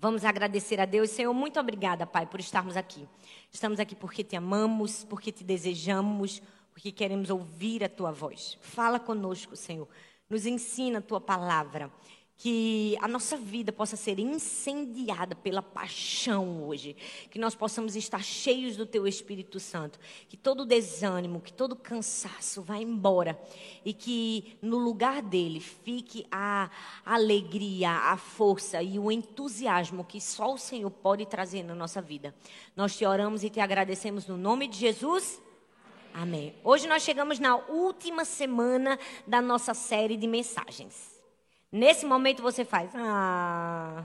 Vamos agradecer a Deus. Senhor, muito obrigada, Pai, por estarmos aqui. Estamos aqui porque te amamos, porque te desejamos, porque queremos ouvir a tua voz. Fala conosco, Senhor. Nos ensina a tua palavra que a nossa vida possa ser incendiada pela paixão hoje, que nós possamos estar cheios do teu Espírito Santo, que todo desânimo, que todo cansaço vá embora e que no lugar dele fique a alegria, a força e o entusiasmo que só o Senhor pode trazer na nossa vida. Nós te oramos e te agradecemos no nome de Jesus. Amém. Hoje nós chegamos na última semana da nossa série de mensagens. Nesse momento você faz. Ah.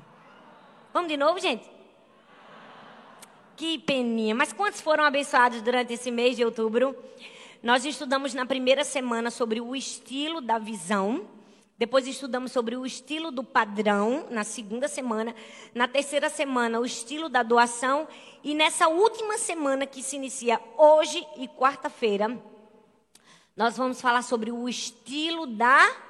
Vamos de novo, gente? Que peninha. Mas quantos foram abençoados durante esse mês de outubro? Nós estudamos na primeira semana sobre o estilo da visão. Depois estudamos sobre o estilo do padrão, na segunda semana. Na terceira semana, o estilo da doação. E nessa última semana, que se inicia hoje e quarta-feira, nós vamos falar sobre o estilo da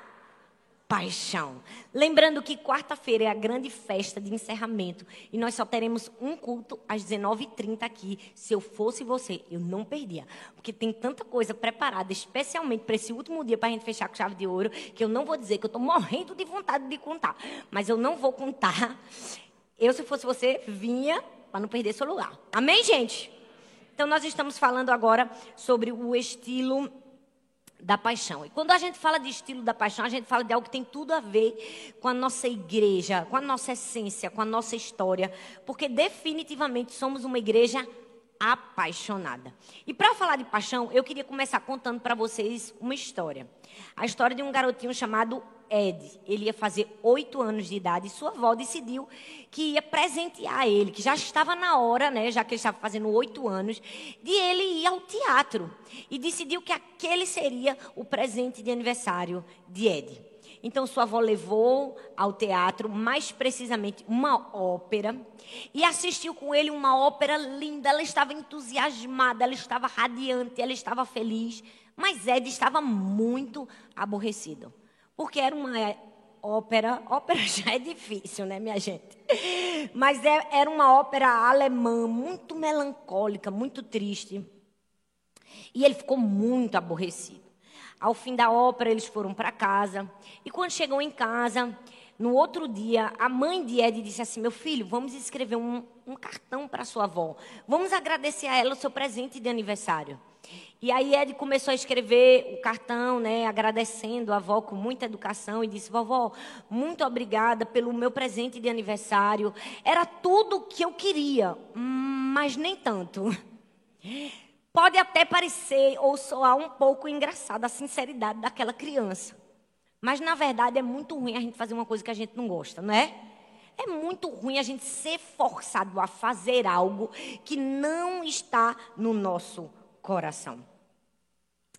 paixão. Lembrando que quarta-feira é a grande festa de encerramento e nós só teremos um culto às 19h30 aqui. Se eu fosse você, eu não perdia, porque tem tanta coisa preparada, especialmente para esse último dia para a gente fechar com chave de ouro, que eu não vou dizer que eu estou morrendo de vontade de contar, mas eu não vou contar. Eu, se fosse você, vinha para não perder seu lugar. Amém, gente? Então, nós estamos falando agora sobre o estilo da paixão. E quando a gente fala de estilo da paixão, a gente fala de algo que tem tudo a ver com a nossa igreja, com a nossa essência, com a nossa história, porque definitivamente somos uma igreja apaixonada. E para falar de paixão, eu queria começar contando para vocês uma história. A história de um garotinho chamado Ed. Ele ia fazer oito anos de idade e sua avó decidiu que ia presentear ele, que já estava na hora, né, já que ele estava fazendo oito anos, de ele ir ao teatro. E decidiu que aquele seria o presente de aniversário de Ed. Então sua avó levou ao teatro, mais precisamente uma ópera, e assistiu com ele uma ópera linda. Ela estava entusiasmada, ela estava radiante, ela estava feliz, mas Ed estava muito aborrecido porque era uma ópera. Ópera já é difícil, né, minha gente? Mas é, era uma ópera alemã, muito melancólica, muito triste. E ele ficou muito aborrecido. Ao fim da ópera, eles foram para casa. E quando chegam em casa, no outro dia, a mãe de Ed disse assim: Meu filho, vamos escrever um, um cartão para sua avó. Vamos agradecer a ela o seu presente de aniversário. E aí Ed começou a escrever o cartão, né, agradecendo a avó com muita educação e disse: "Vovó, muito obrigada pelo meu presente de aniversário. Era tudo o que eu queria, mas nem tanto." Pode até parecer ou soar um pouco engraçada a sinceridade daquela criança. Mas na verdade é muito ruim a gente fazer uma coisa que a gente não gosta, não é? É muito ruim a gente ser forçado a fazer algo que não está no nosso coração.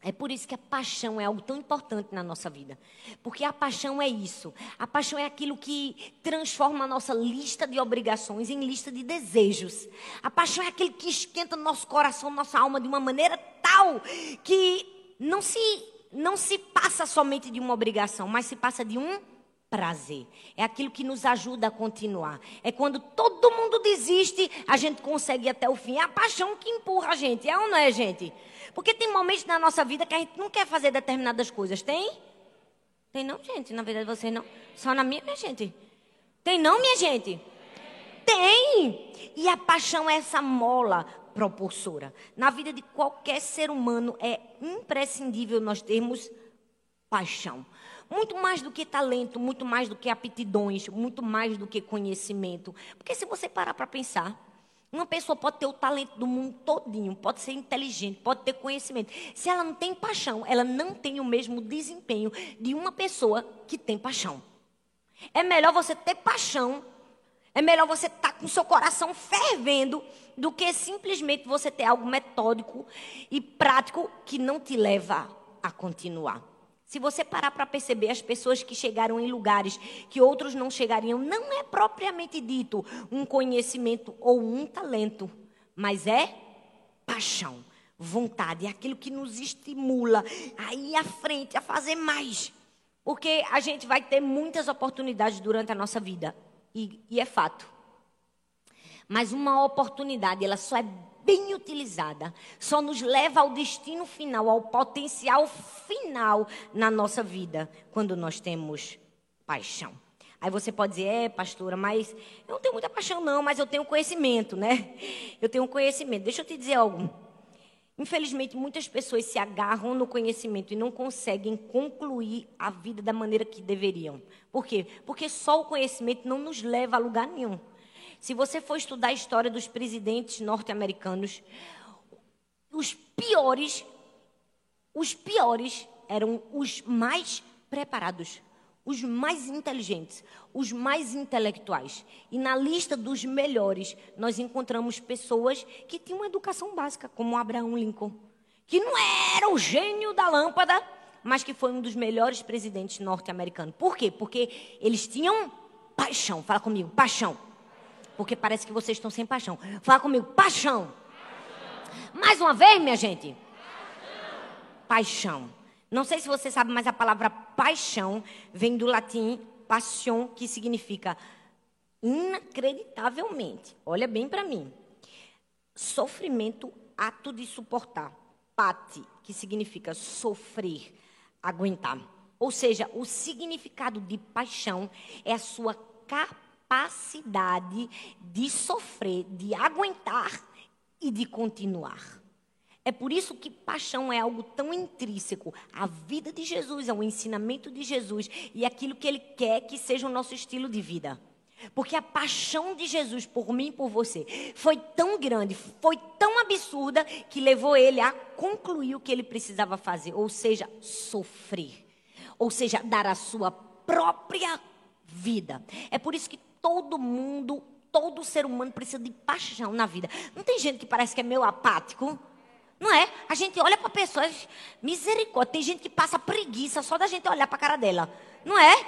É por isso que a paixão é algo tão importante na nossa vida. Porque a paixão é isso. A paixão é aquilo que transforma a nossa lista de obrigações em lista de desejos. A paixão é aquele que esquenta nosso coração, nossa alma de uma maneira tal que não se, não se passa somente de uma obrigação, mas se passa de um prazer. É aquilo que nos ajuda a continuar. É quando todo mundo desiste, a gente consegue ir até o fim. É a paixão que empurra a gente. É ou não é, gente? Porque tem momentos na nossa vida que a gente não quer fazer determinadas coisas. Tem? Tem não, gente? Na verdade, vocês não. Só na minha, minha gente. Tem não, minha gente? Tem! E a paixão é essa mola propulsora. Na vida de qualquer ser humano é imprescindível nós termos paixão. Muito mais do que talento, muito mais do que aptidões, muito mais do que conhecimento. Porque se você parar para pensar, uma pessoa pode ter o talento do mundo todinho, pode ser inteligente, pode ter conhecimento. Se ela não tem paixão, ela não tem o mesmo desempenho de uma pessoa que tem paixão. É melhor você ter paixão, é melhor você estar tá com seu coração fervendo do que simplesmente você ter algo metódico e prático que não te leva a continuar. Se você parar para perceber, as pessoas que chegaram em lugares que outros não chegariam, não é propriamente dito um conhecimento ou um talento, mas é paixão, vontade, é aquilo que nos estimula a ir à frente, a fazer mais. Porque a gente vai ter muitas oportunidades durante a nossa vida, e, e é fato. Mas uma oportunidade, ela só é bem utilizada, só nos leva ao destino final, ao potencial final na nossa vida, quando nós temos paixão. Aí você pode dizer, é, pastora, mas eu não tenho muita paixão, não, mas eu tenho conhecimento, né? Eu tenho conhecimento. Deixa eu te dizer algo. Infelizmente, muitas pessoas se agarram no conhecimento e não conseguem concluir a vida da maneira que deveriam. Por quê? Porque só o conhecimento não nos leva a lugar nenhum. Se você for estudar a história dos presidentes norte-americanos, os piores, os piores eram os mais preparados, os mais inteligentes, os mais intelectuais. E na lista dos melhores, nós encontramos pessoas que tinham uma educação básica, como Abraão Lincoln, que não era o gênio da lâmpada, mas que foi um dos melhores presidentes norte-americanos. Por quê? Porque eles tinham paixão. Fala comigo, paixão. Porque parece que vocês estão sem paixão. Fala comigo, paixão. paixão. Mais uma vez, minha gente. Paixão. paixão. Não sei se você sabe, mas a palavra paixão vem do latim passion, que significa inacreditavelmente. Olha bem para mim. Sofrimento, ato de suportar. Pate, que significa sofrer, aguentar. Ou seja, o significado de paixão é a sua capacidade de sofrer, de aguentar e de continuar. É por isso que paixão é algo tão intrínseco. A vida de Jesus é o ensinamento de Jesus e é aquilo que ele quer que seja o nosso estilo de vida. Porque a paixão de Jesus por mim e por você foi tão grande, foi tão absurda, que levou ele a concluir o que ele precisava fazer, ou seja, sofrer. Ou seja, dar a sua própria vida. É por isso que todo mundo, todo ser humano precisa de paixão na vida. Não tem gente que parece que é meio apático. Não é? A gente olha para pessoas, misericórdia. Tem gente que passa preguiça só da gente olhar para a cara dela. Não é?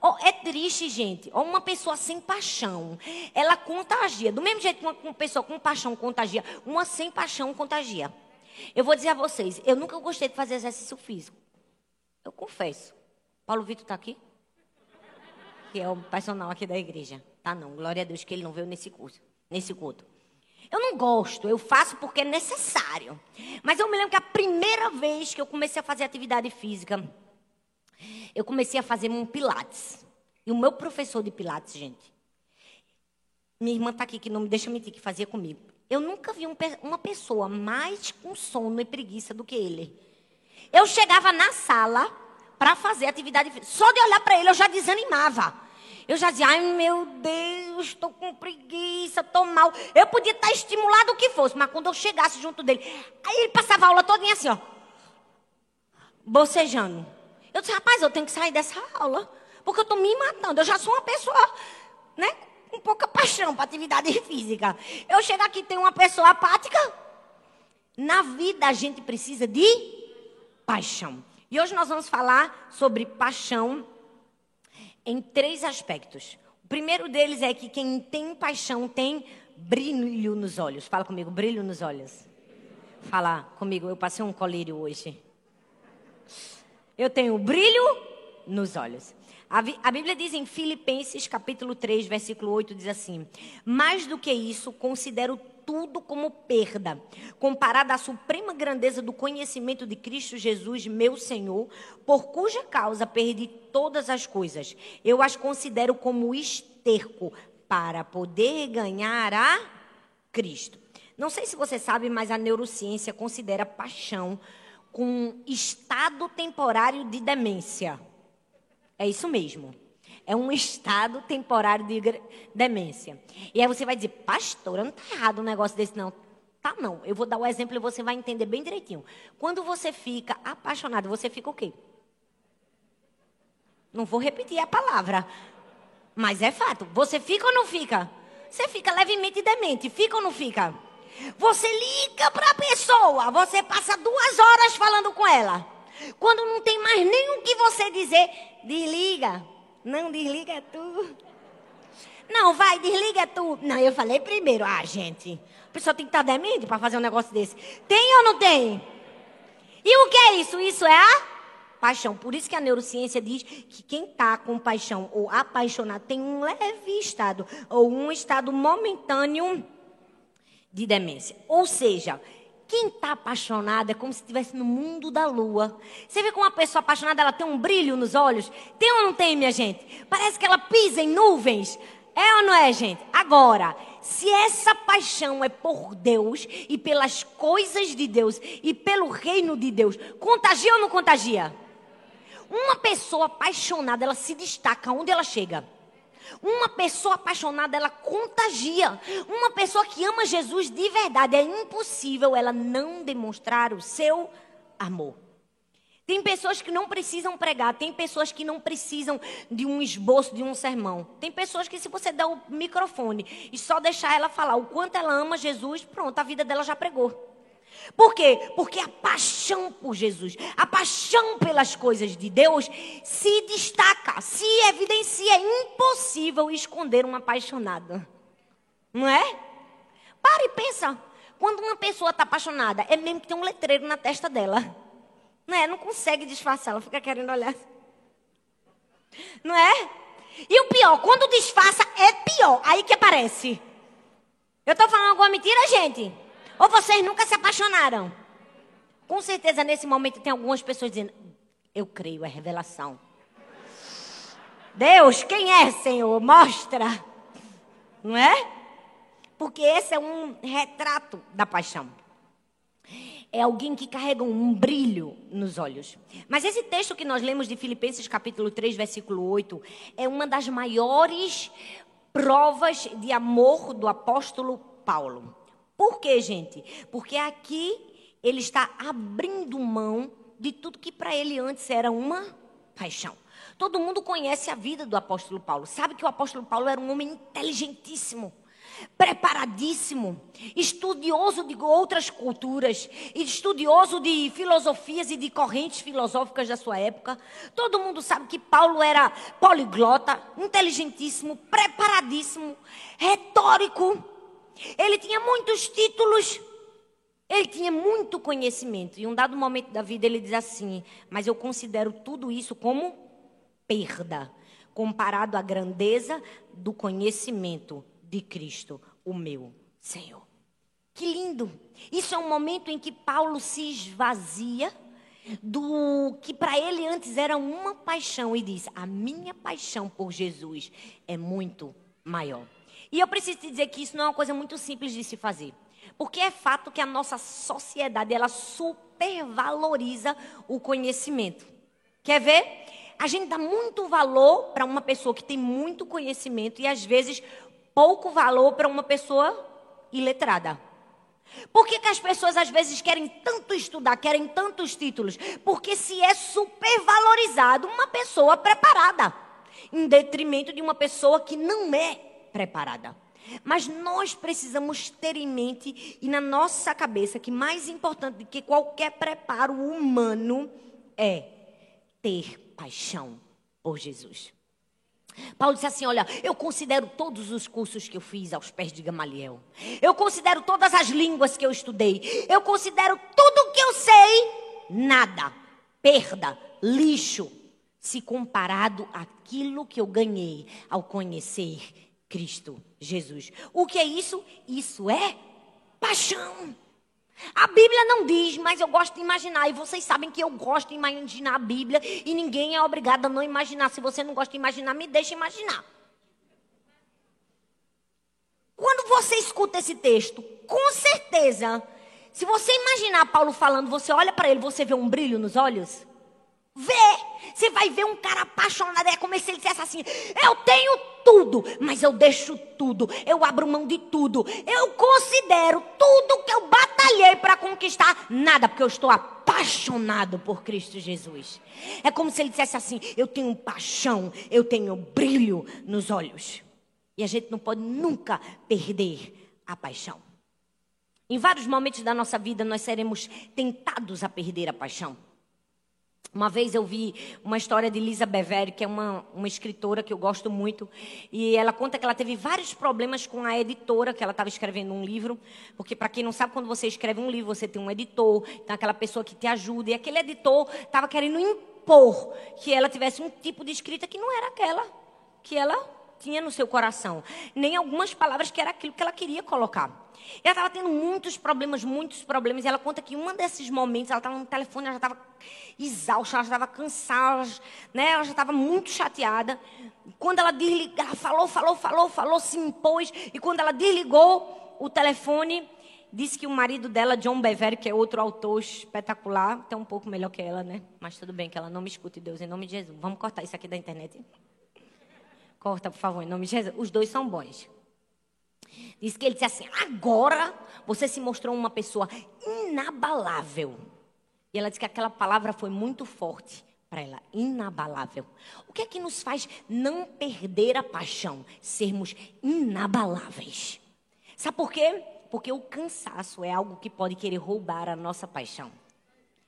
Oh, é triste, gente. Oh, uma pessoa sem paixão, ela contagia. Do mesmo jeito que uma, uma pessoa com paixão contagia, uma sem paixão contagia. Eu vou dizer a vocês, eu nunca gostei de fazer exercício físico. Eu confesso. Paulo Vitor está aqui? Que é o personal aqui da igreja. Tá não, glória a Deus que ele não veio nesse curso, nesse culto. Eu não gosto, eu faço porque é necessário. Mas eu me lembro que a primeira vez que eu comecei a fazer atividade física, eu comecei a fazer um pilates. E o meu professor de pilates, gente, minha irmã está aqui que não me deixa mentir, que fazia comigo. Eu nunca vi um, uma pessoa mais com sono e preguiça do que ele. Eu chegava na sala para fazer atividade física. Só de olhar para ele eu já desanimava. Eu já dizia, ai meu Deus, estou com preguiça, estou mal. Eu podia estar estimulado o que fosse, mas quando eu chegasse junto dele, aí ele passava a aula todinha assim, ó. Bocejando. Eu disse, rapaz, eu tenho que sair dessa aula, porque eu estou me matando. Eu já sou uma pessoa, né, com pouca paixão para atividade física. Eu chego aqui tenho uma pessoa apática. Na vida a gente precisa de paixão. E hoje nós vamos falar sobre paixão em três aspectos. O primeiro deles é que quem tem paixão tem brilho nos olhos. Fala comigo, brilho nos olhos. Fala comigo, eu passei um colírio hoje. Eu tenho brilho nos olhos. A, Bíblia diz em Filipenses capítulo 3, versículo 8, diz assim: Mais do que isso, considero tudo como perda, comparada à suprema grandeza do conhecimento de Cristo Jesus, meu Senhor, por cuja causa perdi todas as coisas. Eu as considero como esterco para poder ganhar a Cristo. Não sei se você sabe, mas a neurociência considera paixão com estado temporário de demência. É isso mesmo. É um estado temporário de demência. E aí você vai dizer, pastora, não está errado um negócio desse, não. Tá, não. Eu vou dar o exemplo e você vai entender bem direitinho. Quando você fica apaixonado, você fica o quê? Não vou repetir a palavra. Mas é fato. Você fica ou não fica? Você fica levemente demente. Fica ou não fica? Você liga para a pessoa. Você passa duas horas falando com ela. Quando não tem mais nem o que você dizer, desliga. Não, desliga tu. Não, vai, desliga tu. Não, eu falei primeiro. Ah, gente, a pessoa tem que estar demente para fazer um negócio desse. Tem ou não tem? E o que é isso? Isso é a paixão. Por isso que a neurociência diz que quem está com paixão ou apaixonado tem um leve estado ou um estado momentâneo de demência. Ou seja, quem está apaixonado é como se estivesse no mundo da lua. Você vê como uma pessoa apaixonada ela tem um brilho nos olhos? Tem ou não tem, minha gente? Parece que ela pisa em nuvens. É ou não é, gente? Agora, se essa paixão é por Deus e pelas coisas de Deus e pelo reino de Deus, contagia ou não contagia? Uma pessoa apaixonada, ela se destaca onde ela chega. Uma pessoa apaixonada, ela contagia. Uma pessoa que ama Jesus de verdade, é impossível ela não demonstrar o seu amor. Tem pessoas que não precisam pregar, tem pessoas que não precisam de um esboço, de um sermão. Tem pessoas que, se você der o microfone e só deixar ela falar o quanto ela ama Jesus, pronto, a vida dela já pregou. Por quê? Porque a paixão por Jesus, a paixão pelas coisas de Deus se destaca, se evidencia. É impossível esconder uma apaixonada. Não é? Para e pensa. Quando uma pessoa está apaixonada, é mesmo que tem um letreiro na testa dela. Não é? Não consegue disfarçar, ela fica querendo olhar. Não é? E o pior, quando disfarça, é pior. Aí que aparece. Eu estou falando alguma mentira, gente? Ou vocês nunca se apaixonaram? Com certeza, nesse momento, tem algumas pessoas dizendo: Eu creio, é revelação. Deus, quem é, Senhor? Mostra. Não é? Porque esse é um retrato da paixão. É alguém que carrega um brilho nos olhos. Mas esse texto que nós lemos de Filipenses capítulo 3, versículo 8, é uma das maiores provas de amor do apóstolo Paulo. Por quê, gente? Porque aqui ele está abrindo mão de tudo que para ele antes era uma paixão. Todo mundo conhece a vida do apóstolo Paulo. Sabe que o apóstolo Paulo era um homem inteligentíssimo, preparadíssimo, estudioso de outras culturas, estudioso de filosofias e de correntes filosóficas da sua época. Todo mundo sabe que Paulo era poliglota, inteligentíssimo, preparadíssimo, retórico. Ele tinha muitos títulos, ele tinha muito conhecimento. E um dado momento da vida ele diz assim: Mas eu considero tudo isso como perda, comparado à grandeza do conhecimento de Cristo, o meu Senhor. Que lindo! Isso é um momento em que Paulo se esvazia do que para ele antes era uma paixão e diz: A minha paixão por Jesus é muito maior. E eu preciso te dizer que isso não é uma coisa muito simples de se fazer. Porque é fato que a nossa sociedade, ela supervaloriza o conhecimento. Quer ver? A gente dá muito valor para uma pessoa que tem muito conhecimento e às vezes pouco valor para uma pessoa iletrada. Por que, que, as pessoas às vezes querem tanto estudar, querem tantos títulos? Porque se é supervalorizado uma pessoa preparada, em detrimento de uma pessoa que não é preparada. Mas nós precisamos ter em mente e na nossa cabeça que mais importante do que qualquer preparo humano é ter paixão por Jesus. Paulo disse assim: Olha, eu considero todos os cursos que eu fiz aos pés de Gamaliel. Eu considero todas as línguas que eu estudei. Eu considero tudo que eu sei nada, perda, lixo, se comparado àquilo que eu ganhei ao conhecer Cristo Jesus. O que é isso? Isso é paixão. A Bíblia não diz, mas eu gosto de imaginar. E vocês sabem que eu gosto de imaginar a Bíblia. E ninguém é obrigado a não imaginar. Se você não gosta de imaginar, me deixa imaginar. Quando você escuta esse texto, com certeza, se você imaginar Paulo falando, você olha para ele, você vê um brilho nos olhos? Vê! Você vai ver um cara apaixonado. É como se ele dissesse assim: Eu tenho tudo, mas eu deixo tudo. Eu abro mão de tudo. Eu considero tudo que eu batalhei para conquistar nada, porque eu estou apaixonado por Cristo Jesus. É como se ele dissesse assim: Eu tenho paixão, eu tenho brilho nos olhos. E a gente não pode nunca perder a paixão. Em vários momentos da nossa vida, nós seremos tentados a perder a paixão. Uma vez eu vi uma história de Lisa Bevere, que é uma, uma escritora que eu gosto muito, e ela conta que ela teve vários problemas com a editora, que ela estava escrevendo um livro, porque para quem não sabe, quando você escreve um livro, você tem um editor, tem aquela pessoa que te ajuda, e aquele editor estava querendo supor que ela tivesse um tipo de escrita que não era aquela que ela tinha no seu coração, nem algumas palavras que era aquilo que ela queria colocar. Ela estava tendo muitos problemas, muitos problemas. E ela conta que em um desses momentos, ela estava no telefone, ela já estava exausta, ela já estava cansada, né? ela já estava muito chateada. Quando ela desligou, ela falou, falou, falou, falou, se impôs. E quando ela desligou o telefone, disse que o marido dela, John Bevere, que é outro autor espetacular, até um pouco melhor que ela, né? Mas tudo bem, que ela não me escute, Deus, em nome de Jesus. Vamos cortar isso aqui da internet. Corta, por favor, em nome de Jesus. Os dois são bons. Diz que ele disse assim: agora você se mostrou uma pessoa inabalável. E ela disse que aquela palavra foi muito forte para ela, inabalável. O que é que nos faz não perder a paixão? Sermos inabaláveis. Sabe por quê? Porque o cansaço é algo que pode querer roubar a nossa paixão.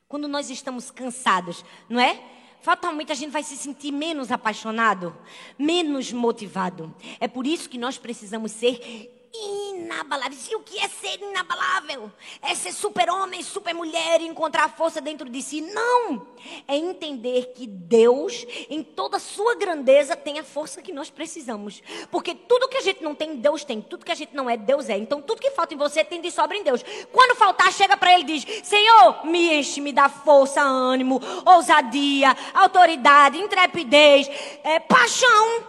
Quando nós estamos cansados, não é? fatalmente a gente vai se sentir menos apaixonado, menos motivado. É por isso que nós precisamos ser inabalável. E o que é ser inabalável? É ser super-homem, super-mulher e encontrar a força dentro de si? Não! É entender que Deus, em toda a sua grandeza, tem a força que nós precisamos. Porque tudo que a gente não tem, Deus tem. Tudo que a gente não é, Deus é. Então tudo que falta em você tem de sobra em Deus. Quando faltar, chega para Ele e diz: Senhor, me enche, me dá força, ânimo, ousadia, autoridade, intrepidez, é, paixão.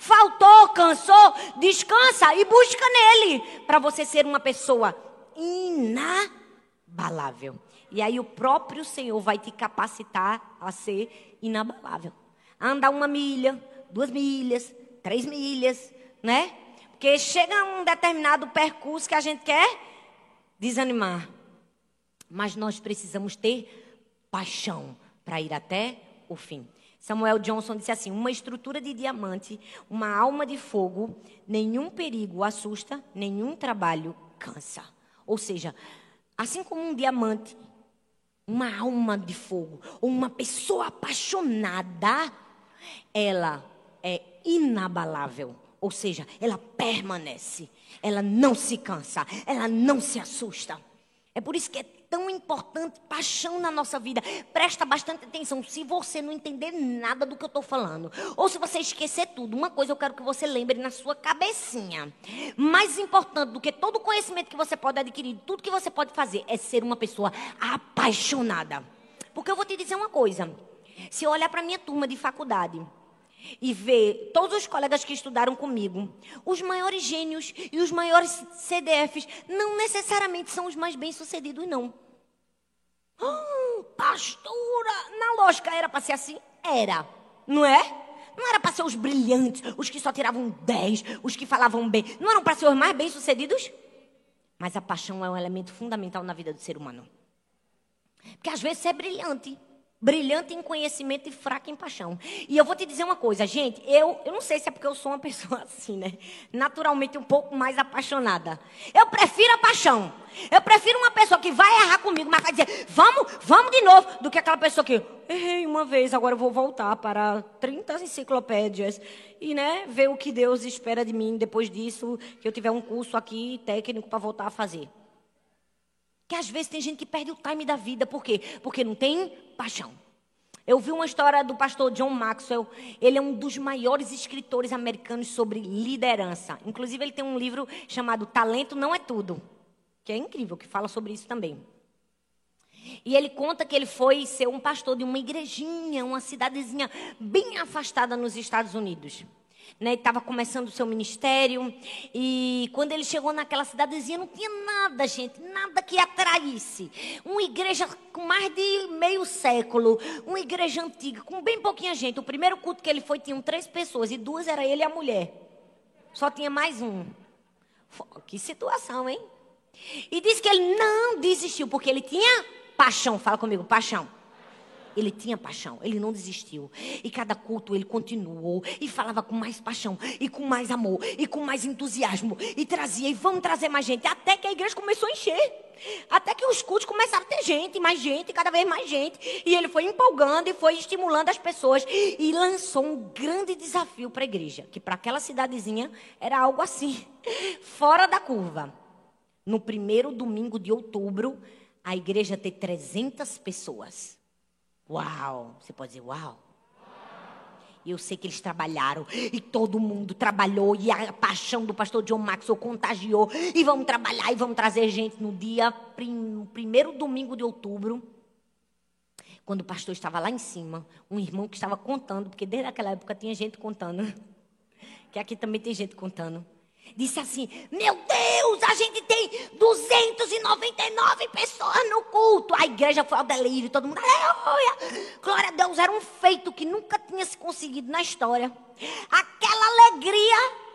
Faltou, cansou, descansa e busca nele para você ser uma pessoa inabalável. E aí o próprio Senhor vai te capacitar a ser inabalável. Andar uma milha, duas milhas, três milhas, né? Porque chega um determinado percurso que a gente quer desanimar. Mas nós precisamos ter paixão para ir até o fim. Samuel Johnson disse assim: uma estrutura de diamante, uma alma de fogo, nenhum perigo assusta, nenhum trabalho cansa. Ou seja, assim como um diamante, uma alma de fogo, ou uma pessoa apaixonada, ela é inabalável. Ou seja, ela permanece, ela não se cansa, ela não se assusta. É por isso que é tão importante, paixão na nossa vida. Presta bastante atenção. Se você não entender nada do que eu estou falando, ou se você esquecer tudo, uma coisa eu quero que você lembre na sua cabecinha. Mais importante do que todo o conhecimento que você pode adquirir, tudo que você pode fazer, é ser uma pessoa apaixonada. Porque eu vou te dizer uma coisa. Se eu olhar para minha turma de faculdade, e ver todos os colegas que estudaram comigo, os maiores gênios e os maiores CDFs não necessariamente são os mais bem-sucedidos, não. Oh, pastora, na lógica era para ser assim? Era, não é? Não era para ser os brilhantes, os que só tiravam 10, os que falavam bem. Não eram para ser os mais bem-sucedidos? Mas a paixão é um elemento fundamental na vida do ser humano. Porque às vezes você é brilhante, Brilhante em conhecimento e fraca em paixão. E eu vou te dizer uma coisa, gente. Eu, eu não sei se é porque eu sou uma pessoa assim, né? Naturalmente um pouco mais apaixonada. Eu prefiro a paixão. Eu prefiro uma pessoa que vai errar comigo, mas vai dizer, vamos, vamos de novo, do que aquela pessoa que errei uma vez, agora eu vou voltar para 30 enciclopédias e, né, ver o que Deus espera de mim depois disso, que eu tiver um curso aqui técnico para voltar a fazer. Que às vezes tem gente que perde o time da vida. Por quê? Porque não tem paixão. Eu vi uma história do pastor John Maxwell. Ele é um dos maiores escritores americanos sobre liderança. Inclusive, ele tem um livro chamado Talento Não É Tudo. Que é incrível, que fala sobre isso também. E ele conta que ele foi ser um pastor de uma igrejinha, uma cidadezinha bem afastada nos Estados Unidos né, estava começando o seu ministério. E quando ele chegou naquela cidadezinha, não tinha nada, gente, nada que atraísse. Uma igreja com mais de meio século, uma igreja antiga, com bem pouquinha gente. O primeiro culto que ele foi tinha três pessoas, e duas era ele e a mulher. Só tinha mais um. Que situação, hein? E disse que ele não desistiu, porque ele tinha paixão. Fala comigo, paixão. Ele tinha paixão, ele não desistiu. E cada culto ele continuou e falava com mais paixão, e com mais amor, e com mais entusiasmo. E trazia, e vamos trazer mais gente. Até que a igreja começou a encher. Até que os cultos começaram a ter gente, mais gente, cada vez mais gente. E ele foi empolgando e foi estimulando as pessoas. E lançou um grande desafio para a igreja, que para aquela cidadezinha era algo assim, fora da curva. No primeiro domingo de outubro, a igreja ter 300 pessoas. Uau! Você pode dizer uau? Eu sei que eles trabalharam. E todo mundo trabalhou. E a paixão do pastor John Maxwell contagiou. E vamos trabalhar e vamos trazer gente no dia, no primeiro domingo de outubro. Quando o pastor estava lá em cima, um irmão que estava contando, porque desde aquela época tinha gente contando. Que aqui também tem gente contando disse assim: Meu Deus, a gente tem 299 pessoas no culto. A igreja foi ao delírio, todo mundo, aleluia. Glória a Deus, era um feito que nunca tinha se conseguido na história. Aquela alegria.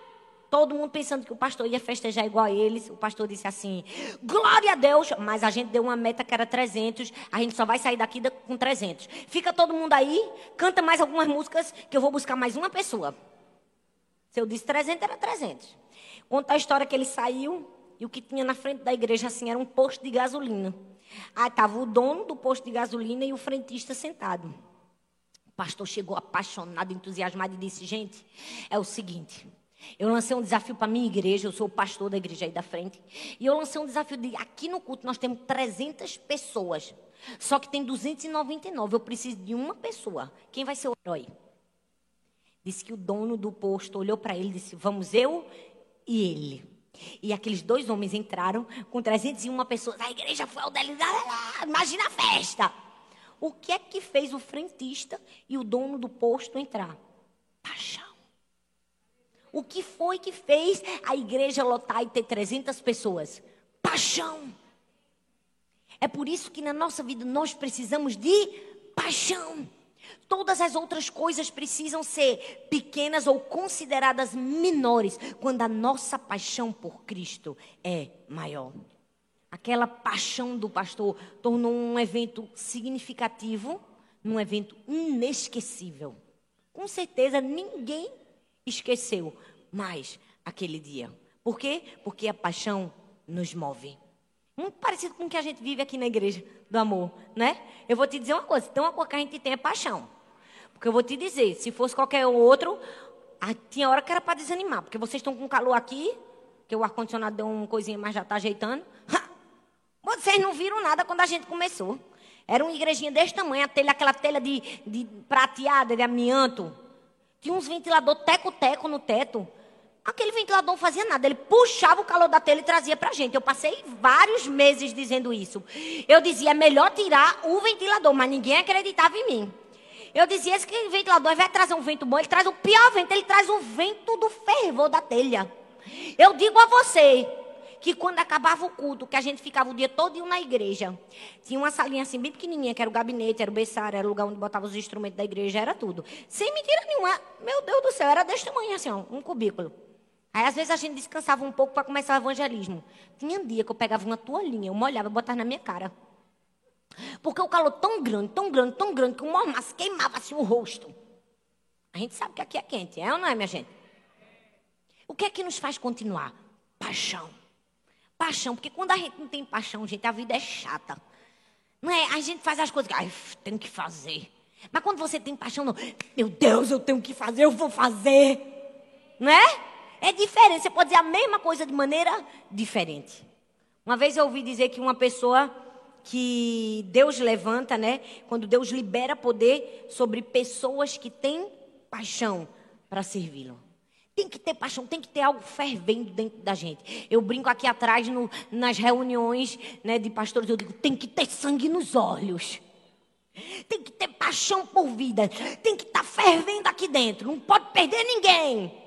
Todo mundo pensando que o pastor ia festejar igual a eles. O pastor disse assim: Glória a Deus. Mas a gente deu uma meta que era 300. A gente só vai sair daqui com 300. Fica todo mundo aí, canta mais algumas músicas, que eu vou buscar mais uma pessoa. Se eu disse 300, era 300. Conta a história que ele saiu e o que tinha na frente da igreja assim era um posto de gasolina. Aí estava o dono do posto de gasolina e o frentista sentado. O pastor chegou apaixonado, entusiasmado e disse: Gente, é o seguinte. Eu lancei um desafio para a minha igreja, eu sou o pastor da igreja aí da frente. E eu lancei um desafio de aqui no culto nós temos 300 pessoas. Só que tem 299. Eu preciso de uma pessoa. Quem vai ser o herói? Disse que o dono do posto olhou para ele e disse: Vamos eu e ele. E aqueles dois homens entraram com 301 pessoas. A igreja foi dele. Imagina a festa. O que é que fez o frentista e o dono do posto entrar? Paixão. O que foi que fez a igreja lotar e ter 300 pessoas? Paixão. É por isso que na nossa vida nós precisamos de paixão. Todas as outras coisas precisam ser pequenas ou consideradas menores quando a nossa paixão por Cristo é maior. Aquela paixão do pastor tornou um evento significativo num evento inesquecível. Com certeza ninguém esqueceu mais aquele dia. Por quê? Porque a paixão nos move. Muito parecido com o que a gente vive aqui na igreja do amor, né? Eu vou te dizer uma coisa, tem uma coisa que a gente tem é paixão. Porque eu vou te dizer, se fosse qualquer outro, tinha hora que era para desanimar, porque vocês estão com calor aqui, que o ar-condicionado deu uma coisinha, mas já está ajeitando. Vocês não viram nada quando a gente começou. Era uma igrejinha desse tamanho, telha, aquela telha de, de prateada, de amianto. Tinha uns ventilador teco-teco no teto. Aquele ventilador não fazia nada, ele puxava o calor da telha e trazia para a gente. Eu passei vários meses dizendo isso. Eu dizia, é melhor tirar o ventilador, mas ninguém acreditava em mim. Eu dizia, esse ventilador vai trazer um vento bom, ele traz o pior vento, ele traz o vento do fervor da telha. Eu digo a você que quando acabava o culto, que a gente ficava o dia todo na igreja, tinha uma salinha assim bem pequenininha, que era o gabinete, era o berçário, era o lugar onde botava os instrumentos da igreja, era tudo. Sem mentira nenhuma. Meu Deus do céu, era deste tamanho assim, ó, um cubículo. Aí às vezes a gente descansava um pouco para começar o evangelismo. Tinha um dia que eu pegava uma toalhinha, eu molhava e botava na minha cara. Porque o calor tão grande, tão grande, tão grande, que o mormaço queimava assim o rosto. A gente sabe que aqui é quente, é ou não é, minha gente? O que é que nos faz continuar? Paixão. Paixão, porque quando a gente não tem paixão, gente, a vida é chata. Não é? A gente faz as coisas que, ai, tenho que fazer. Mas quando você tem paixão, não, meu Deus, eu tenho que fazer, eu vou fazer. Não é? É diferente. Você pode dizer a mesma coisa de maneira diferente. Uma vez eu ouvi dizer que uma pessoa que Deus levanta, né? Quando Deus libera poder sobre pessoas que têm paixão para servi-lo. Tem que ter paixão, tem que ter algo fervendo dentro da gente. Eu brinco aqui atrás no, nas reuniões né, de pastores, eu digo, tem que ter sangue nos olhos. Tem que ter paixão por vida. Tem que estar tá fervendo aqui dentro. Não pode perder ninguém.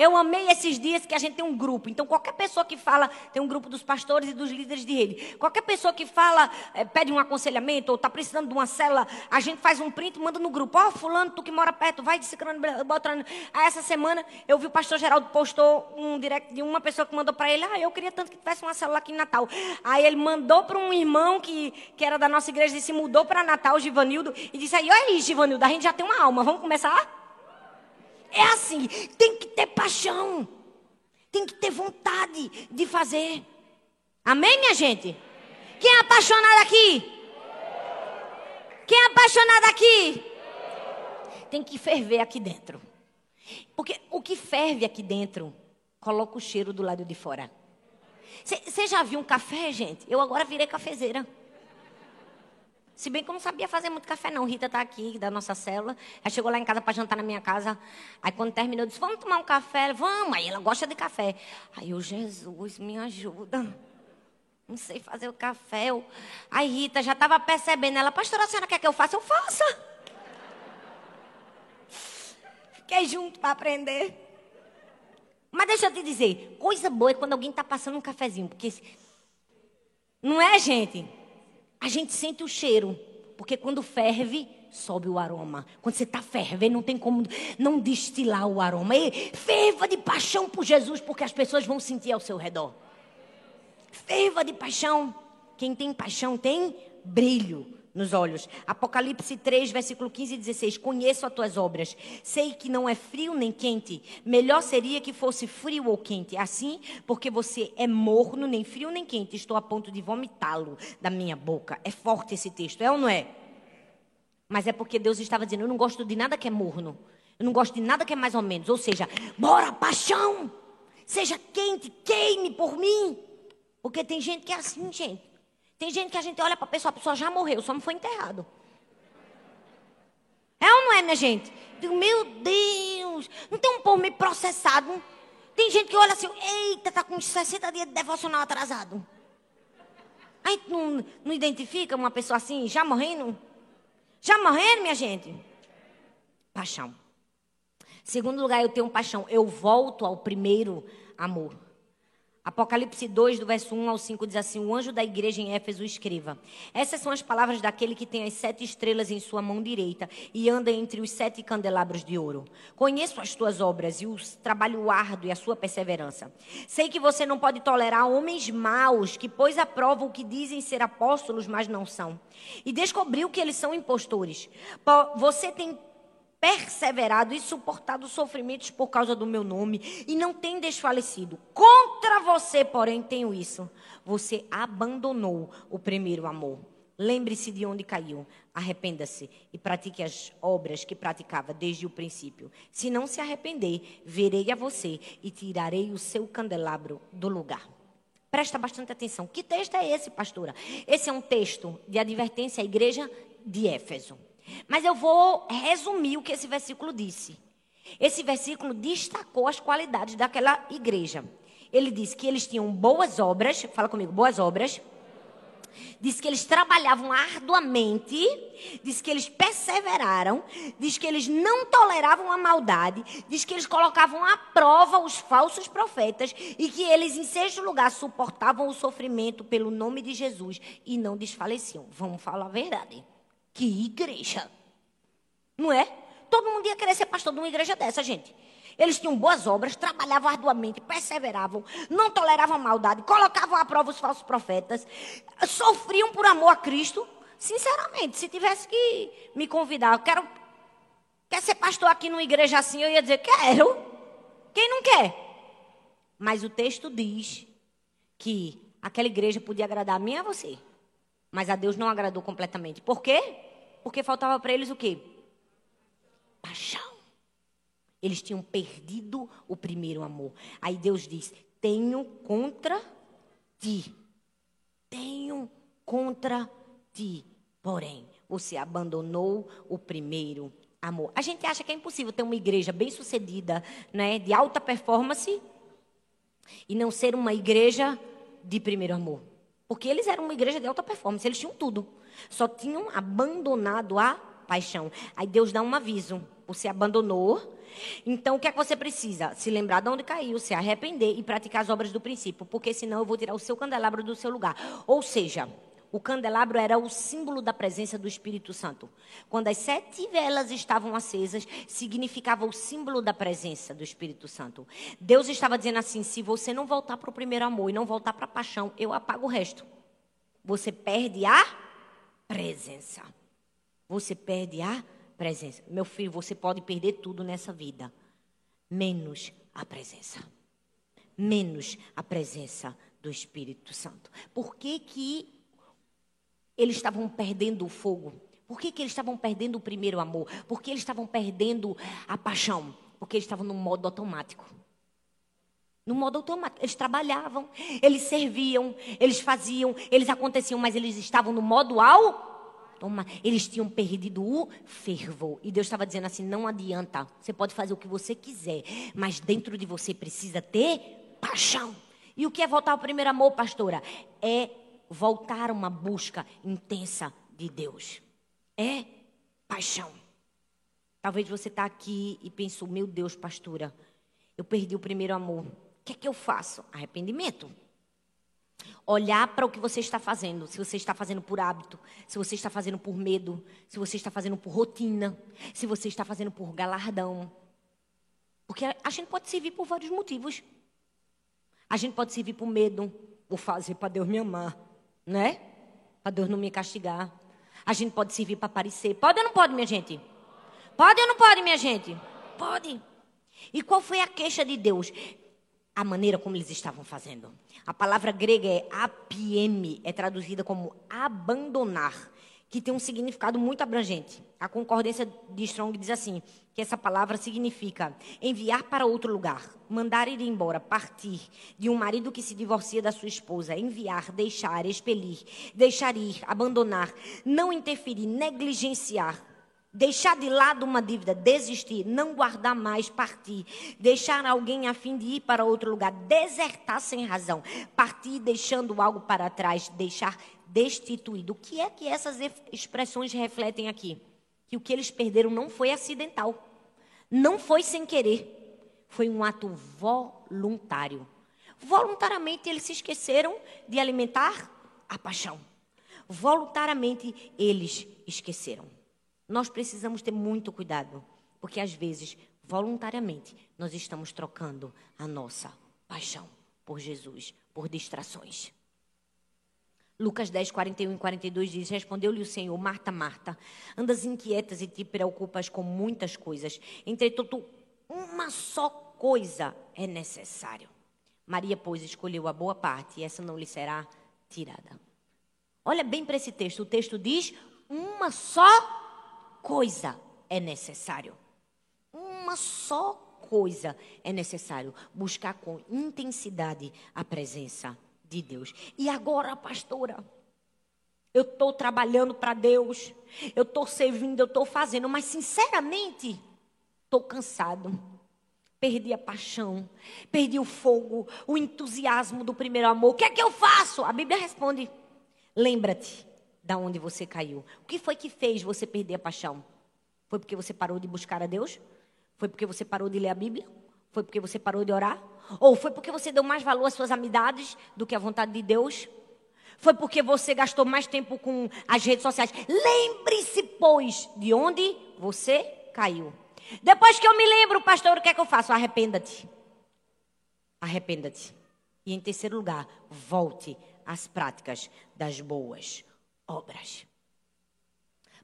Eu amei esses dias que a gente tem um grupo. Então, qualquer pessoa que fala, tem um grupo dos pastores e dos líderes de rede. Qualquer pessoa que fala, é, pede um aconselhamento ou está precisando de uma cela, a gente faz um print e manda no grupo. Ó, oh, fulano, tu que mora perto, vai disciclando, botando. Aí, essa semana, eu vi o pastor Geraldo postou um direct de uma pessoa que mandou para ele. Ah, eu queria tanto que tivesse uma célula aqui em Natal. Aí, ele mandou para um irmão que, que era da nossa igreja e se mudou para Natal, Givanildo, e disse aí, olha aí, Givanildo, a gente já tem uma alma, vamos começar? É assim, tem que ter paixão. Tem que ter vontade de fazer. Amém, minha gente? Quem é apaixonado aqui? Quem é apaixonado aqui? Tem que ferver aqui dentro. Porque o que ferve aqui dentro, coloca o cheiro do lado de fora. Você já viu um café, gente? Eu agora virei cafezeira. Se bem que eu não sabia fazer muito café, não. Rita está aqui, da nossa célula. Ela chegou lá em casa para jantar na minha casa. Aí, quando terminou, eu disse: Vamos tomar um café? Ela, Vamos. Aí, ela gosta de café. Aí, eu, Jesus, me ajuda. Não sei fazer o café. Eu... Aí, Rita já estava percebendo. Ela, pastora, a senhora quer que eu faça? Eu faça. Fiquei junto para aprender. Mas deixa eu te dizer: coisa boa é quando alguém está passando um cafezinho. Porque. Não é, gente? A gente sente o cheiro. Porque quando ferve, sobe o aroma. Quando você está fervendo, não tem como não destilar o aroma. E ferva de paixão por Jesus, porque as pessoas vão sentir ao seu redor. Ferva de paixão. Quem tem paixão tem brilho nos olhos. Apocalipse 3, versículo 15 e 16. Conheço as tuas obras. Sei que não é frio nem quente. Melhor seria que fosse frio ou quente. Assim, porque você é morno, nem frio nem quente. Estou a ponto de vomitá-lo da minha boca. É forte esse texto, é ou não é? Mas é porque Deus estava dizendo: Eu não gosto de nada que é morno. Eu não gosto de nada que é mais ou menos. Ou seja, bora, paixão. Seja quente, queime por mim. Porque tem gente que é assim, gente. Tem gente que a gente olha para a pessoa, a pessoa já morreu, só não foi enterrado. É ou não é, minha gente? Meu Deus, não tem um povo meio processado? Tem gente que olha assim, eita, tá com 60 dias de devocional atrasado. A gente não, não identifica uma pessoa assim, já morrendo? Já morrendo, minha gente? Paixão. Segundo lugar, eu tenho paixão. Eu volto ao primeiro amor. Apocalipse 2, do verso 1 ao 5, diz assim: O anjo da igreja em Éfeso escreva. Essas são as palavras daquele que tem as sete estrelas em sua mão direita e anda entre os sete candelabros de ouro. Conheço as tuas obras e o trabalho árduo e a sua perseverança. Sei que você não pode tolerar homens maus que, pois, aprovam o que dizem ser apóstolos, mas não são. E descobriu que eles são impostores. Você tem perseverado e suportado sofrimentos por causa do meu nome e não tem desfalecido. Contra você, porém, tenho isso. Você abandonou o primeiro amor. Lembre-se de onde caiu, arrependa-se e pratique as obras que praticava desde o princípio. Se não se arrepender, verei a você e tirarei o seu candelabro do lugar. Presta bastante atenção. Que texto é esse, pastora? Esse é um texto de advertência à igreja de Éfeso. Mas eu vou resumir o que esse versículo disse. Esse versículo destacou as qualidades daquela igreja. Ele disse que eles tinham boas obras, fala comigo, boas obras. Diz que eles trabalhavam arduamente, diz que eles perseveraram, diz que eles não toleravam a maldade, diz que eles colocavam à prova os falsos profetas e que eles, em sexto lugar, suportavam o sofrimento pelo nome de Jesus e não desfaleciam. Vamos falar a verdade. Que igreja! Não é? Todo mundo ia querer ser pastor de uma igreja dessa, gente. Eles tinham boas obras, trabalhavam arduamente, perseveravam, não toleravam maldade, colocavam à prova os falsos profetas, sofriam por amor a Cristo. Sinceramente, se tivesse que me convidar, eu quero quer ser pastor aqui numa igreja assim, eu ia dizer, quero. Quem não quer? Mas o texto diz que aquela igreja podia agradar a mim e a você. Mas a Deus não agradou completamente. Por quê? Porque faltava para eles o quê? Paixão. Eles tinham perdido o primeiro amor. Aí Deus diz: Tenho contra ti. Tenho contra ti. Porém, você abandonou o primeiro amor. A gente acha que é impossível ter uma igreja bem sucedida, né, de alta performance, e não ser uma igreja de primeiro amor. Porque eles eram uma igreja de alta performance, eles tinham tudo. Só tinham abandonado a paixão. Aí Deus dá um aviso: você abandonou. Então, o que é que você precisa? Se lembrar de onde caiu, se arrepender e praticar as obras do princípio, porque senão eu vou tirar o seu candelabro do seu lugar. Ou seja, o candelabro era o símbolo da presença do Espírito Santo. Quando as sete velas estavam acesas, significava o símbolo da presença do Espírito Santo. Deus estava dizendo assim: se você não voltar para o primeiro amor e não voltar para a paixão, eu apago o resto. Você perde a presença. Você perde a presença. Meu filho, você pode perder tudo nessa vida, menos a presença. Menos a presença do Espírito Santo. Por que que eles estavam perdendo o fogo? Por que, que eles estavam perdendo o primeiro amor? Por que eles estavam perdendo a paixão? Porque eles estavam no modo automático. No modo automático. Eles trabalhavam, eles serviam, eles faziam, eles aconteciam, mas eles estavam no modo Toma. Eles tinham perdido o fervor. E Deus estava dizendo assim: não adianta. Você pode fazer o que você quiser, mas dentro de você precisa ter paixão. E o que é voltar ao primeiro amor, pastora? É voltar a uma busca intensa de Deus. É paixão. Talvez você está aqui e pensou: meu Deus, pastora, eu perdi o primeiro amor. O que é que eu faço? Arrependimento. Olhar para o que você está fazendo. Se você está fazendo por hábito, se você está fazendo por medo, se você está fazendo por rotina, se você está fazendo por galardão. Porque a gente pode servir por vários motivos. A gente pode servir por medo, por fazer para Deus me amar, né? Para Deus não me castigar. A gente pode servir para aparecer. Pode ou não pode, minha gente? Pode ou não pode, minha gente? Pode. E qual foi a queixa de Deus? A maneira como eles estavam fazendo. A palavra grega é apiem, é traduzida como abandonar, que tem um significado muito abrangente. A concordância de Strong diz assim, que essa palavra significa enviar para outro lugar, mandar ir embora, partir de um marido que se divorcia da sua esposa, enviar, deixar, expelir, deixar ir, abandonar, não interferir, negligenciar, Deixar de lado uma dívida, desistir, não guardar mais, partir, deixar alguém a fim de ir para outro lugar, desertar sem razão, partir deixando algo para trás, deixar destituído. O que é que essas expressões refletem aqui? Que o que eles perderam não foi acidental, não foi sem querer, foi um ato voluntário. Voluntariamente eles se esqueceram de alimentar a paixão. Voluntariamente eles esqueceram. Nós precisamos ter muito cuidado, porque às vezes, voluntariamente, nós estamos trocando a nossa paixão por Jesus, por distrações. Lucas 10, 41 e 42 diz: Respondeu-lhe o Senhor, Marta, Marta, andas inquietas e te preocupas com muitas coisas. Entretanto, uma só coisa é necessário. Maria, pois, escolheu a boa parte e essa não lhe será tirada. Olha bem para esse texto. O texto diz: uma só coisa é necessário. Uma só coisa é necessário. Buscar com intensidade a presença de Deus. E agora, pastora? Eu estou trabalhando para Deus. Eu estou servindo, eu estou fazendo. Mas, sinceramente, estou cansado. Perdi a paixão, perdi o fogo, o entusiasmo do primeiro amor. O que é que eu faço? A Bíblia responde: lembra-te da onde você caiu. O que foi que fez você perder a paixão? Foi porque você parou de buscar a Deus? Foi porque você parou de ler a Bíblia? Foi porque você parou de orar? Ou foi porque você deu mais valor às suas amizades do que à vontade de Deus? Foi porque você gastou mais tempo com as redes sociais? Lembre-se, pois, de onde você caiu. Depois que eu me lembro, pastor, o que é que eu faço? Arrependa-te. Arrependa-te. E em terceiro lugar, volte às práticas das boas obras.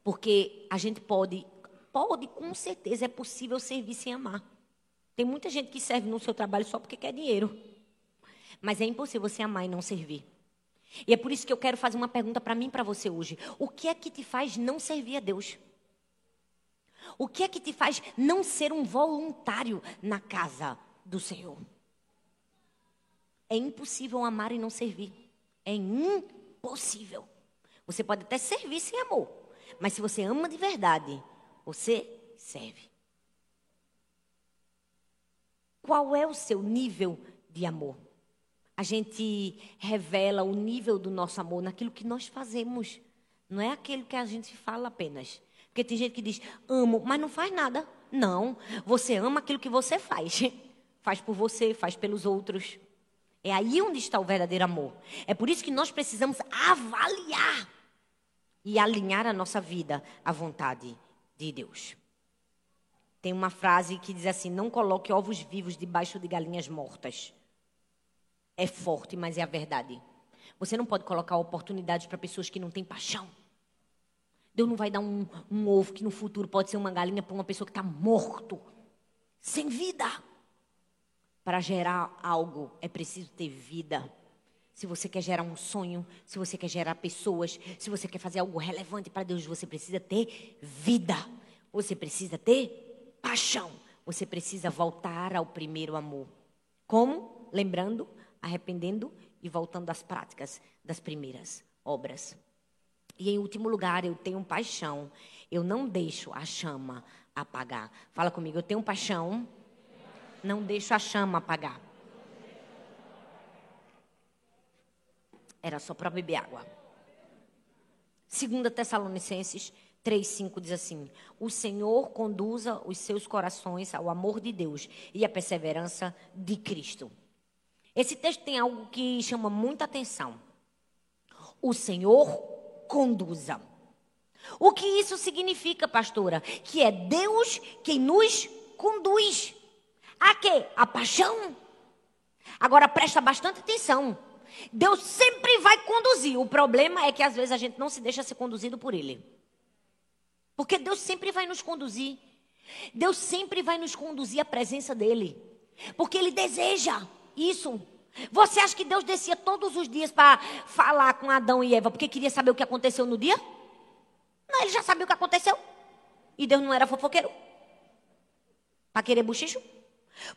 Porque a gente pode, pode, com certeza, é possível servir sem amar. Tem muita gente que serve no seu trabalho só porque quer dinheiro. Mas é impossível você amar e não servir. E é por isso que eu quero fazer uma pergunta para mim e para você hoje. O que é que te faz não servir a Deus? O que é que te faz não ser um voluntário na casa do Senhor? É impossível amar e não servir. É impossível. Você pode até servir sem amor, mas se você ama de verdade, você serve. Qual é o seu nível de amor? A gente revela o nível do nosso amor naquilo que nós fazemos. Não é aquilo que a gente fala apenas. Porque tem gente que diz, amo, mas não faz nada. Não. Você ama aquilo que você faz. Faz por você, faz pelos outros. É aí onde está o verdadeiro amor. É por isso que nós precisamos avaliar e alinhar a nossa vida à vontade de Deus. Tem uma frase que diz assim: Não coloque ovos vivos debaixo de galinhas mortas. É forte, mas é a verdade. Você não pode colocar oportunidades para pessoas que não têm paixão. Deus não vai dar um, um ovo que no futuro pode ser uma galinha para uma pessoa que está morto, sem vida. Para gerar algo é preciso ter vida se você quer gerar um sonho, se você quer gerar pessoas, se você quer fazer algo relevante para Deus, você precisa ter vida. Você precisa ter paixão. Você precisa voltar ao primeiro amor. Como? Lembrando, arrependendo e voltando às práticas das primeiras obras. E em último lugar, eu tenho paixão. Eu não deixo a chama apagar. Fala comigo, eu tenho paixão. Não deixo a chama apagar. Era só para beber água. Segunda Tessalonicenses 3:5 diz assim: O Senhor conduza os seus corações ao amor de Deus e à perseverança de Cristo. Esse texto tem algo que chama muita atenção. O Senhor conduza. O que isso significa, pastora? Que é Deus quem nos conduz. A quê? A paixão. Agora presta bastante atenção. Deus sempre vai conduzir. O problema é que às vezes a gente não se deixa ser conduzido por Ele. Porque Deus sempre vai nos conduzir. Deus sempre vai nos conduzir à presença dEle. Porque Ele deseja isso. Você acha que Deus descia todos os dias para falar com Adão e Eva porque queria saber o que aconteceu no dia? Não, ele já sabia o que aconteceu. E Deus não era fofoqueiro? Para querer buchicho?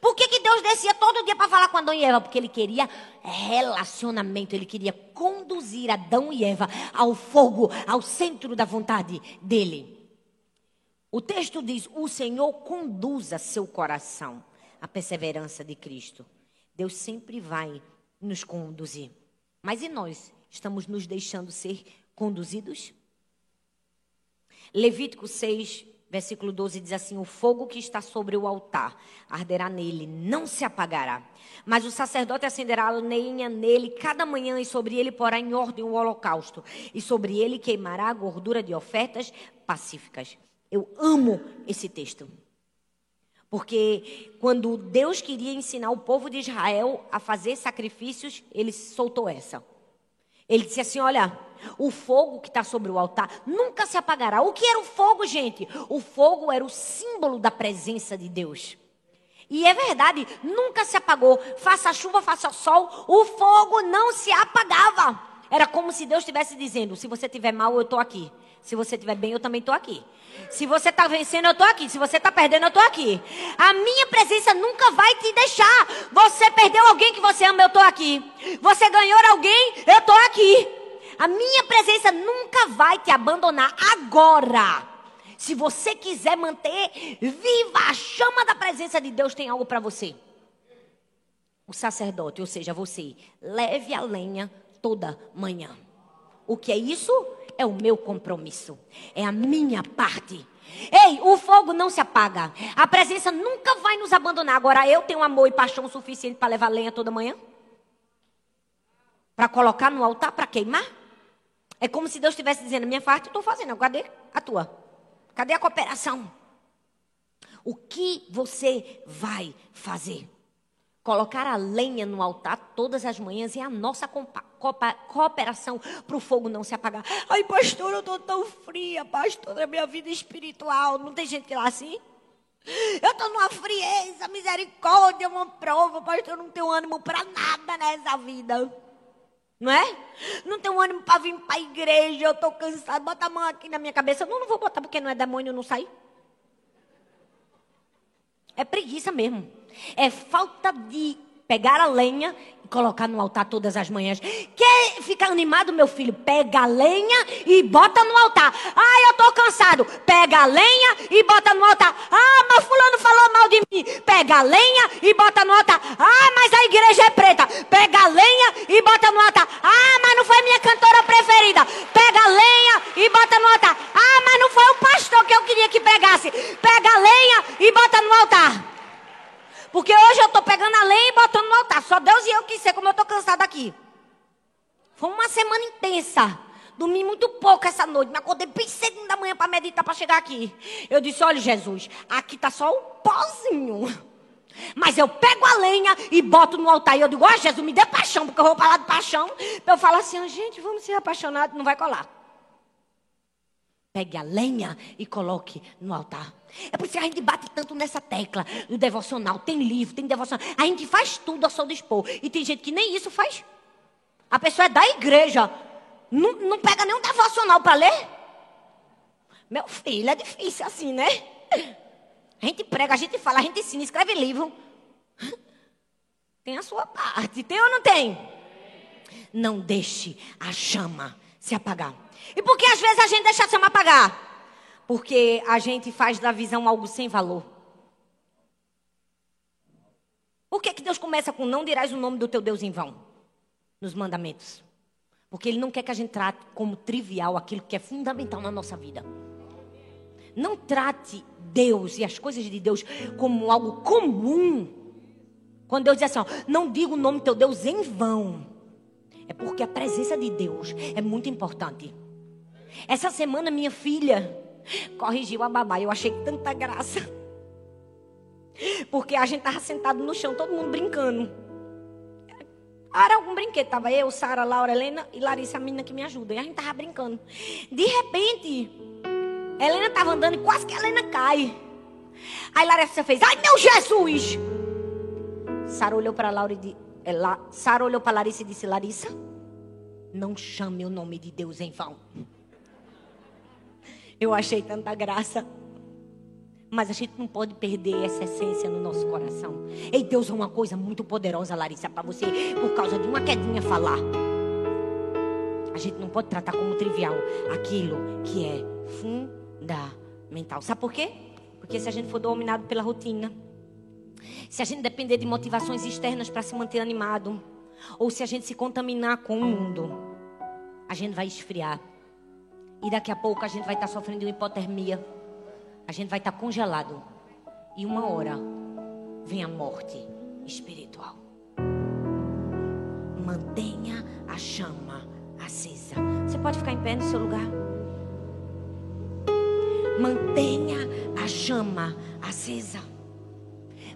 Por que, que Deus descia todo dia para falar com Adão e Eva? Porque ele queria relacionamento, ele queria conduzir Adão e Eva ao fogo, ao centro da vontade dele. O texto diz: O Senhor conduza seu coração à perseverança de Cristo. Deus sempre vai nos conduzir. Mas e nós? Estamos nos deixando ser conduzidos? Levítico 6, versículo 12 diz assim: O fogo que está sobre o altar arderá nele, não se apagará. Mas o sacerdote acenderá lenha nele cada manhã e sobre ele porá em ordem o holocausto, e sobre ele queimará a gordura de ofertas pacíficas. Eu amo esse texto. Porque quando Deus queria ensinar o povo de Israel a fazer sacrifícios, ele soltou essa. Ele disse assim: Olha, o fogo que está sobre o altar nunca se apagará. O que era o fogo, gente? O fogo era o símbolo da presença de Deus. E é verdade, nunca se apagou. Faça chuva, faça sol, o fogo não se apagava. Era como se Deus estivesse dizendo: se você estiver mal, eu estou aqui. Se você estiver bem, eu também estou aqui. Se você está vencendo, eu estou aqui. Se você está perdendo, eu estou aqui. A minha presença nunca vai te deixar. Você perdeu alguém que você ama, eu estou aqui. Você ganhou alguém, eu estou aqui. A minha presença nunca vai te abandonar agora. Se você quiser manter viva a chama da presença de Deus, tem algo para você. O sacerdote, ou seja, você, leve a lenha toda manhã. O que é isso? É o meu compromisso. É a minha parte. Ei, o fogo não se apaga. A presença nunca vai nos abandonar. Agora, eu tenho amor e paixão suficiente para levar lenha toda manhã? Para colocar no altar, para queimar? É como se Deus estivesse dizendo: minha parte eu estou fazendo, cadê a tua? Cadê a cooperação? O que você vai fazer? Colocar a lenha no altar todas as manhãs é a nossa cooperação para o fogo não se apagar. Ai, pastor, eu estou tão fria, pastor, na minha vida espiritual. Não tem gente lá assim? Eu estou numa frieza, misericórdia, uma prova, pastor, eu não tenho ânimo para nada nessa vida. Não é? Não tenho ânimo para vir para a igreja, eu estou cansado. Bota a mão aqui na minha cabeça. Não, não vou botar porque não é demônio, não sai. É preguiça mesmo. É falta de pegar a lenha e colocar no altar todas as manhãs. Quer ficar animado, meu filho? Pega a lenha e bota no altar. Ah, eu estou cansado. Pega a lenha e bota no altar. Ah, mas fulano falou mal de mim. Pega a lenha e bota no altar. Ah, mas a igreja é preta. Pega a lenha e bota no altar. Ah, mas não foi minha cantora preferida. Pega a lenha e bota no altar. Ah, mas não foi o pastor que eu queria que pegasse. Pega a lenha e bota no altar. Porque hoje eu estou pegando a lenha e botando no altar. Só Deus e eu que sei como eu estou cansada aqui. Foi uma semana intensa. Dormi muito pouco essa noite. Me acordei bem cedo da manhã para meditar, para chegar aqui. Eu disse, olha Jesus, aqui está só o pozinho. Mas eu pego a lenha e boto no altar. E eu digo, ó oh, Jesus, me dê paixão, porque eu vou falar de paixão. Eu falo assim, oh, gente, vamos ser apaixonados, não vai colar. Pegue a lenha e coloque no altar. É por isso que a gente bate tanto nessa tecla do devocional. Tem livro, tem devocional. A gente faz tudo a seu dispor. E tem gente que nem isso faz. A pessoa é da igreja. Não, não pega nenhum devocional para ler. Meu filho, é difícil assim, né? A gente prega, a gente fala, a gente ensina, escreve livro. Tem a sua parte. Tem ou não tem? Não deixe a chama se apagar. E por que às vezes a gente deixa a chama apagar? Porque a gente faz da visão algo sem valor. Por que, que Deus começa com não dirás o nome do teu Deus em vão? Nos mandamentos. Porque Ele não quer que a gente trate como trivial aquilo que é fundamental na nossa vida. Não trate Deus e as coisas de Deus como algo comum. Quando Deus diz assim, ó, não diga o nome do teu Deus em vão. É porque a presença de Deus é muito importante. Essa semana minha filha corrigiu a babá. Eu achei tanta graça. Porque a gente tava sentado no chão, todo mundo brincando. Era algum brinquedo. Tava eu, Sara, Laura, Helena e Larissa, a menina que me ajuda. E a gente tava brincando. De repente, Helena tava andando e quase que a Helena cai. Aí Larissa fez, ai meu Jesus! Sara olhou para Laura e disse, é, Sara olhou para Larissa e disse, Larissa, não chame o nome de Deus em vão. Eu achei tanta graça. Mas a gente não pode perder essa essência no nosso coração. Ei, Deus é uma coisa muito poderosa, Larissa, para você, por causa de uma quedinha falar. A gente não pode tratar como trivial aquilo que é fundamental. Sabe por quê? Porque se a gente for dominado pela rotina, se a gente depender de motivações externas para se manter animado, ou se a gente se contaminar com o mundo, a gente vai esfriar. E daqui a pouco a gente vai estar sofrendo uma hipotermia a gente vai estar congelado. E uma hora vem a morte espiritual. Mantenha a chama acesa. Você pode ficar em pé no seu lugar? Mantenha a chama acesa.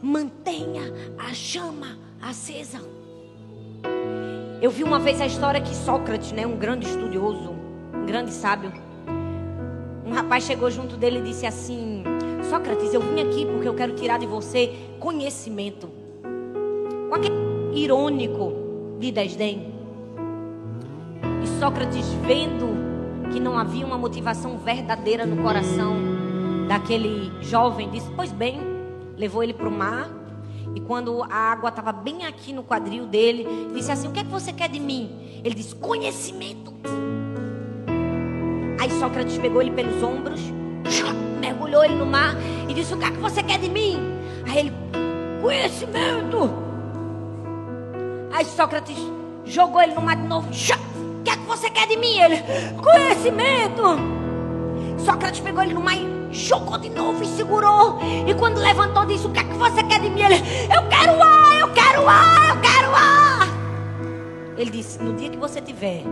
Mantenha a chama acesa. Eu vi uma vez a história que Sócrates, né, um grande estudioso, grande sábio, um rapaz chegou junto dele e disse assim: Sócrates, eu vim aqui porque eu quero tirar de você conhecimento. Com aquele irônico de desdém. E Sócrates, vendo que não havia uma motivação verdadeira no coração daquele jovem, disse: Pois bem, levou ele para o mar. E quando a água estava bem aqui no quadril dele, disse assim: O que é que você quer de mim? Ele disse: Conhecimento. Aí Sócrates pegou ele pelos ombros, mergulhou ele no mar e disse: O que é que você quer de mim? Aí ele, conhecimento. Aí Sócrates jogou ele no mar de novo. O que é que você quer de mim? Ele, conhecimento. Sócrates pegou ele no mar e jogou de novo e segurou. E quando levantou, disse: O que é que você quer de mim? Ele, Eu quero ar, eu quero ar, eu quero ar. Ele disse: No dia que você tiver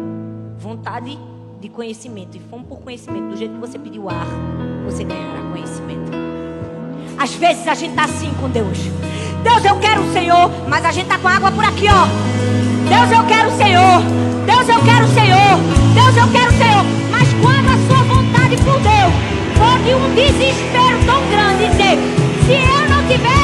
vontade de conhecimento e fome por conhecimento, do jeito que você pediu ar, você ganhará conhecimento. Às vezes a gente está assim com Deus. Deus, eu quero o Senhor, mas a gente está com água por aqui, ó. Deus, eu quero o Senhor. Deus, eu quero o Senhor. Deus, eu quero o Senhor. Mas quando a sua vontade por Deus for de um desespero tão grande, dizer, se eu não tiver